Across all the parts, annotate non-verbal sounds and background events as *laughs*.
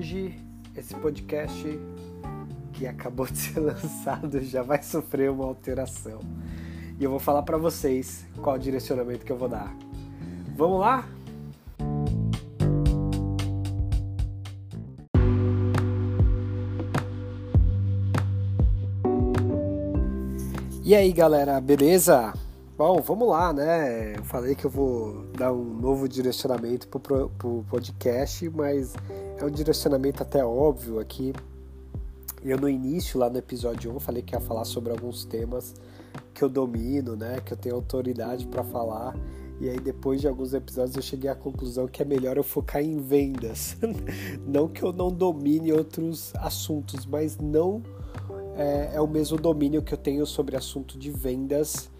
hoje esse podcast que acabou de *laughs* ser lançado já vai sofrer uma alteração. E eu vou falar para vocês qual direcionamento que eu vou dar. Vamos lá? E aí, galera, beleza? Bom, vamos lá, né? Eu falei que eu vou dar um novo direcionamento pro, pro podcast, mas é um direcionamento até óbvio aqui. Eu no início, lá no episódio 1, falei que ia falar sobre alguns temas que eu domino, né? Que eu tenho autoridade para falar. E aí depois de alguns episódios eu cheguei à conclusão que é melhor eu focar em vendas. *laughs* não que eu não domine outros assuntos, mas não é, é o mesmo domínio que eu tenho sobre assunto de vendas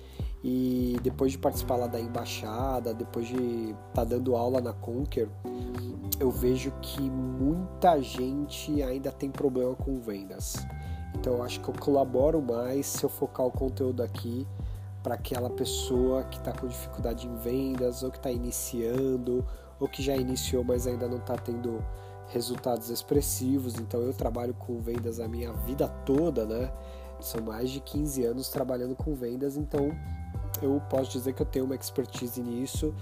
e depois de participar lá da embaixada, depois de estar tá dando aula na Conquer, eu vejo que muita gente ainda tem problema com vendas. Então eu acho que eu colaboro mais se eu focar o conteúdo aqui para aquela pessoa que está com dificuldade em vendas, ou que está iniciando, ou que já iniciou, mas ainda não está tendo resultados expressivos. Então eu trabalho com vendas a minha vida toda, né? São mais de 15 anos trabalhando com vendas, então eu posso dizer que eu tenho uma expertise nisso,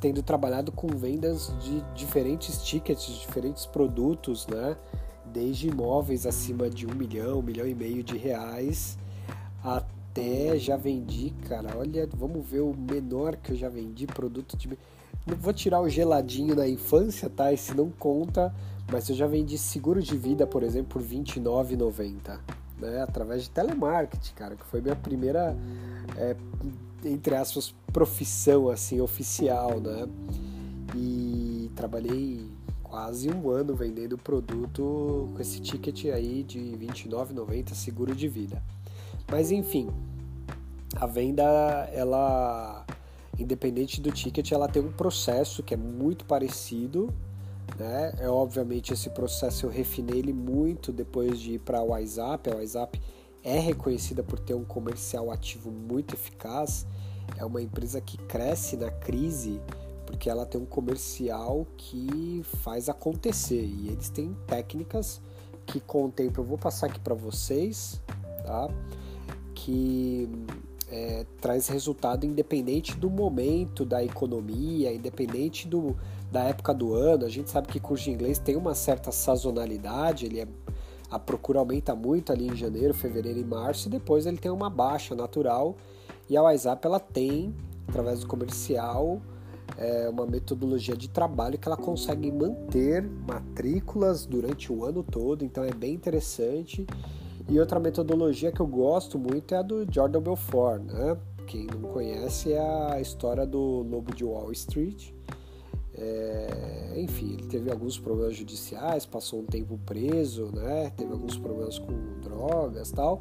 tendo trabalhado com vendas de diferentes tickets, diferentes produtos, né? Desde imóveis acima de um milhão, um milhão e meio de reais, até já vendi, cara, olha, vamos ver o menor que eu já vendi, produto de. Vou tirar o geladinho na infância, tá? Esse não conta, mas eu já vendi seguro de vida, por exemplo, por R$29,90 né, através de telemarketing, cara, que foi minha primeira, é, entre aspas, profissão assim oficial, né? E trabalhei quase um ano vendendo produto com esse ticket aí de R$29,90 seguro de vida. Mas enfim, a venda, ela, independente do ticket, ela tem um processo que é muito parecido né? É obviamente esse processo eu refinei ele muito depois de ir para o WhatsApp. A WhatsApp é reconhecida por ter um comercial ativo muito eficaz. É uma empresa que cresce na crise porque ela tem um comercial que faz acontecer e eles têm técnicas que contemplam. Eu vou passar aqui para vocês, tá? Que é, traz resultado independente do momento da economia, independente do, da época do ano. A gente sabe que curso de inglês tem uma certa sazonalidade, ele é, a procura aumenta muito ali em janeiro, fevereiro e março, e depois ele tem uma baixa natural. E a WhatsApp ela tem, através do comercial, é, uma metodologia de trabalho que ela consegue manter matrículas durante o ano todo, então é bem interessante. E outra metodologia que eu gosto muito é a do Jordan Belfort, né? Quem não conhece é a história do Lobo de Wall Street, é, enfim, ele teve alguns problemas judiciais, passou um tempo preso, né? Teve alguns problemas com drogas tal,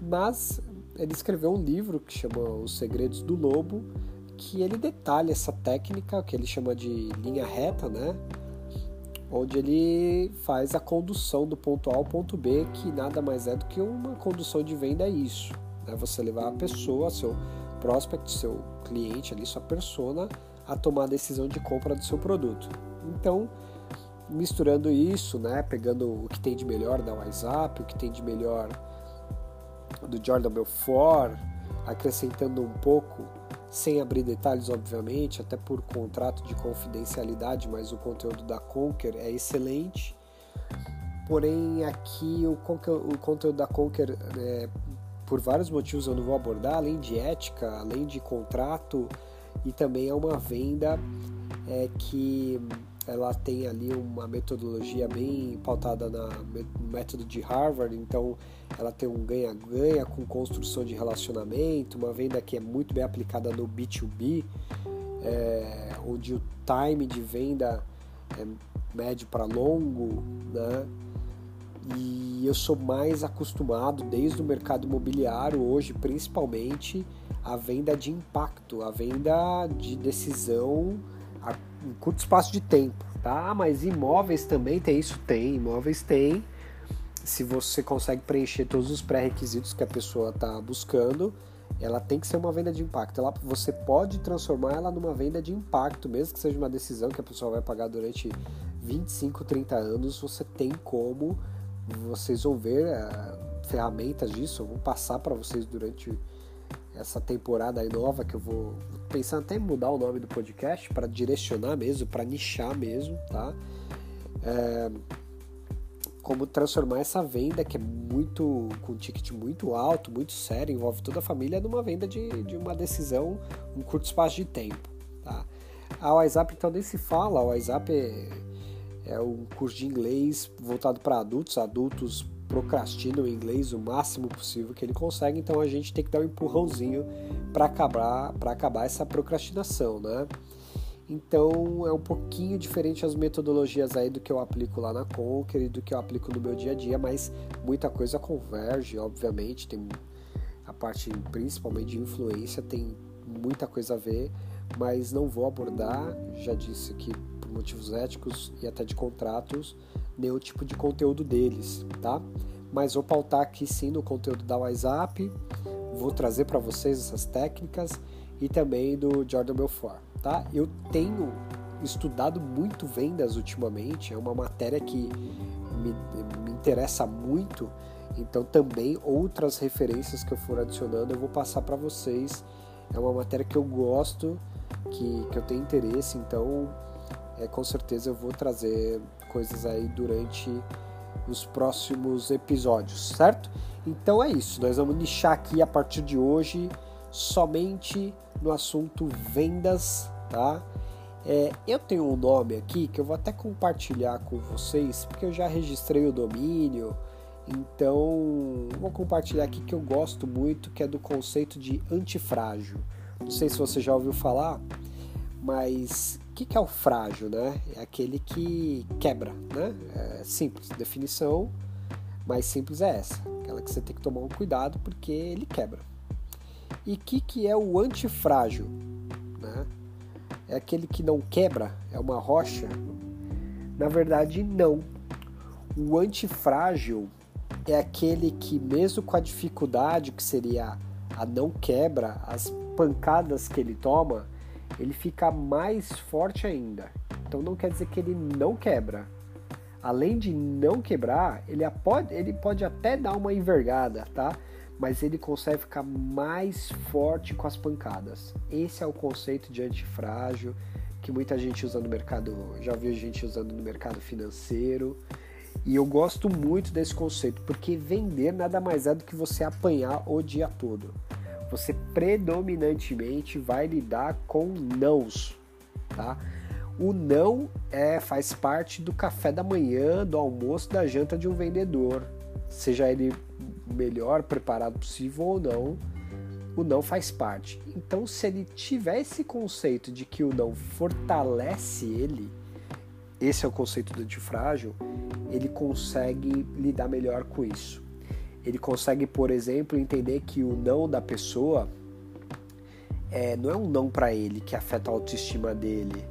mas ele escreveu um livro que chama Os Segredos do Lobo, que ele detalha essa técnica que ele chama de linha reta, né? Onde ele faz a condução do ponto A ao ponto B, que nada mais é do que uma condução de venda é isso. Né? Você levar a pessoa, seu prospect, seu cliente ali, sua persona, a tomar a decisão de compra do seu produto. Então, misturando isso, né, pegando o que tem de melhor da WhatsApp, o que tem de melhor do Jordan Belfort, acrescentando um pouco, sem abrir detalhes, obviamente, até por contrato de confidencialidade, mas o conteúdo da Conquer é excelente. Porém, aqui o, o conteúdo da Conquer, é, por vários motivos eu não vou abordar, além de ética, além de contrato, e também é uma venda é, que ela tem ali uma metodologia bem pautada no método de Harvard, então ela tem um ganha-ganha com construção de relacionamento, uma venda que é muito bem aplicada no B2B, é, onde o time de venda é médio para longo, né? E eu sou mais acostumado desde o mercado imobiliário hoje, principalmente, a venda de impacto, a venda de decisão a, em curto espaço de tempo, tá? Mas imóveis também tem isso, tem, imóveis tem. Se você consegue preencher todos os pré-requisitos que a pessoa está buscando, ela tem que ser uma venda de impacto. Ela, você pode transformar ela numa venda de impacto, mesmo que seja uma decisão que a pessoa vai pagar durante 25, 30 anos, você tem como, vocês vão ver uh, ferramentas disso, eu vou passar para vocês durante essa temporada aí nova que eu vou pensando até em mudar o nome do podcast para direcionar mesmo, para nichar mesmo, tá? É, como transformar essa venda que é muito com ticket muito alto, muito sério, envolve toda a família numa venda de, de uma decisão um curto espaço de tempo, tá? A WhatsApp então nem se fala, o WhatsApp é, é um curso de inglês voltado para adultos, adultos procrastina o inglês o máximo possível que ele consegue, então a gente tem que dar um empurrãozinho para acabar, para acabar essa procrastinação, né? Então é um pouquinho diferente as metodologias aí do que eu aplico lá na Conquer e do que eu aplico no meu dia a dia, mas muita coisa converge, obviamente, tem a parte principalmente de influência, tem muita coisa a ver, mas não vou abordar, já disse aqui por motivos éticos e até de contratos, nenhum tipo de conteúdo deles, tá? Mas vou pautar aqui sim no conteúdo da WhatsApp, vou trazer para vocês essas técnicas e também do Jordan Belfort, tá? Eu tenho estudado muito vendas ultimamente, é uma matéria que me, me interessa muito, então também outras referências que eu for adicionando eu vou passar para vocês. É uma matéria que eu gosto, que, que eu tenho interesse, então é, com certeza eu vou trazer coisas aí durante os próximos episódios, certo? Então é isso, nós vamos nichar aqui a partir de hoje somente no assunto vendas, tá? É, eu tenho um nome aqui que eu vou até compartilhar com vocês, porque eu já registrei o domínio, então vou compartilhar aqui que eu gosto muito, que é do conceito de antifrágil. Não sei se você já ouviu falar, mas que, que é o frágil, né? É aquele que quebra, né? É simples, definição mais simples é essa, aquela que você tem que tomar um cuidado porque ele quebra. E o que, que é o antifrágil? Né? É aquele que não quebra? É uma rocha? Na verdade, não. O antifrágil é aquele que, mesmo com a dificuldade que seria a não quebra, as pancadas que ele toma, ele fica mais forte ainda. Então não quer dizer que ele não quebra. Além de não quebrar, ele pode, ele pode até dar uma envergada, tá? Mas ele consegue ficar mais forte com as pancadas. Esse é o conceito de antifrágil que muita gente usa no mercado, já vi gente usando no mercado financeiro. E eu gosto muito desse conceito, porque vender nada mais é do que você apanhar o dia todo você predominantemente vai lidar com nãos, tá? O não é faz parte do café da manhã, do almoço, da janta de um vendedor, seja ele melhor preparado possível ou não, o não faz parte. Então, se ele tiver esse conceito de que o não fortalece ele, esse é o conceito do antifrágil, ele consegue lidar melhor com isso. Ele consegue, por exemplo, entender que o não da pessoa é, não é um não para ele que afeta a autoestima dele,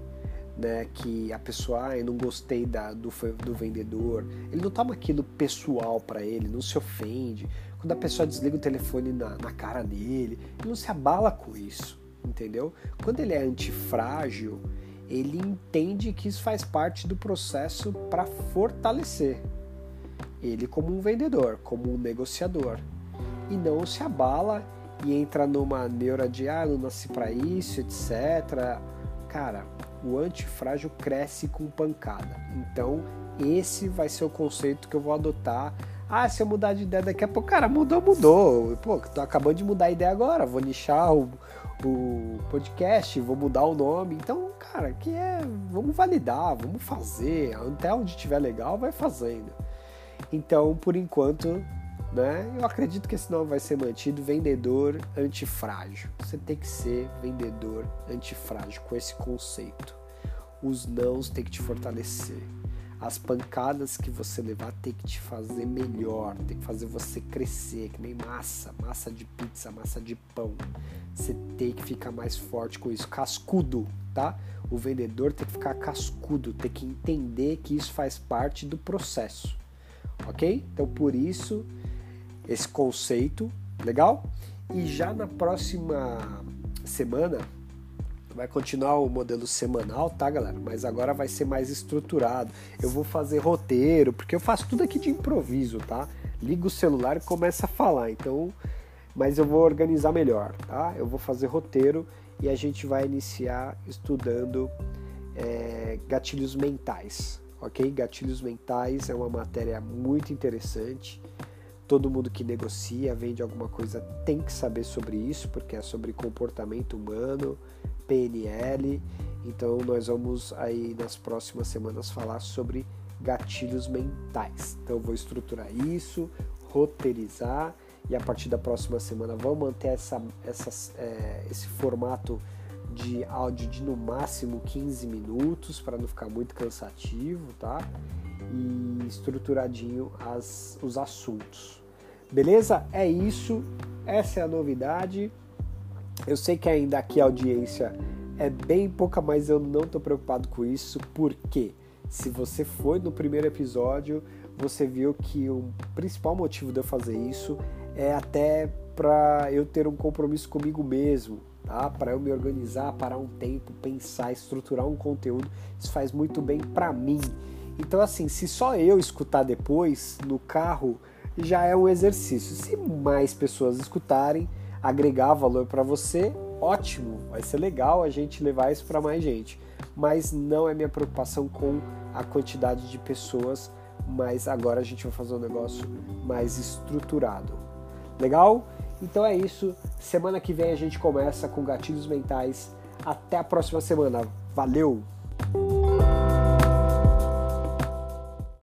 né? Que a pessoa, ah, eu não gostei da, do, do vendedor. Ele não toma aquilo pessoal para ele, não se ofende. Quando a pessoa desliga o telefone na, na cara dele, ele não se abala com isso, entendeu? Quando ele é antifrágil, ele entende que isso faz parte do processo para fortalecer ele como um vendedor, como um negociador, e não se abala e entra numa neura de ah, não nasci para isso, etc. Cara, o antifrágil cresce com pancada. Então, esse vai ser o conceito que eu vou adotar. Ah, se eu mudar de ideia daqui a pouco, cara, mudou, mudou. Pô, tô acabando de mudar a ideia agora, vou nichar o, o podcast, vou mudar o nome. Então, cara, que é, vamos validar, vamos fazer, até onde tiver legal, vai fazendo. Então, por enquanto, né, eu acredito que esse nome vai ser mantido vendedor antifrágil. Você tem que ser vendedor antifrágil com esse conceito. Os nãos tem que te fortalecer. As pancadas que você levar tem que te fazer melhor, tem que fazer você crescer, que nem massa, massa de pizza, massa de pão. Você tem que ficar mais forte com isso, cascudo, tá? O vendedor tem que ficar cascudo, tem que entender que isso faz parte do processo ok? Então por isso esse conceito, legal? E já na próxima semana vai continuar o modelo semanal, tá, galera? Mas agora vai ser mais estruturado. Eu vou fazer roteiro, porque eu faço tudo aqui de improviso, tá? Ligo o celular e começa a falar. Então, mas eu vou organizar melhor, tá? Eu vou fazer roteiro e a gente vai iniciar estudando é, gatilhos mentais, ok? Gatilhos mentais é uma matéria muito interessante. Todo mundo que negocia, vende alguma coisa tem que saber sobre isso, porque é sobre comportamento humano, PNL. Então nós vamos aí nas próximas semanas falar sobre gatilhos mentais. Então vou estruturar isso, roteirizar e a partir da próxima semana vamos manter essa, essa, é, esse formato de áudio de no máximo 15 minutos para não ficar muito cansativo, tá? E estruturadinho as, os assuntos. Beleza? É isso. Essa é a novidade. Eu sei que ainda aqui a audiência é bem pouca, mas eu não estou preocupado com isso, porque se você foi no primeiro episódio, você viu que o principal motivo de eu fazer isso é até para eu ter um compromisso comigo mesmo, tá? Para eu me organizar, parar um tempo, pensar, estruturar um conteúdo, isso faz muito bem para mim. Então assim, se só eu escutar depois no carro, já é um exercício. Se mais pessoas escutarem, agregar valor para você, ótimo, vai ser legal a gente levar isso para mais gente. Mas não é minha preocupação com a quantidade de pessoas, mas agora a gente vai fazer um negócio mais estruturado. Legal? Então é isso. Semana que vem a gente começa com gatilhos mentais. Até a próxima semana. Valeu!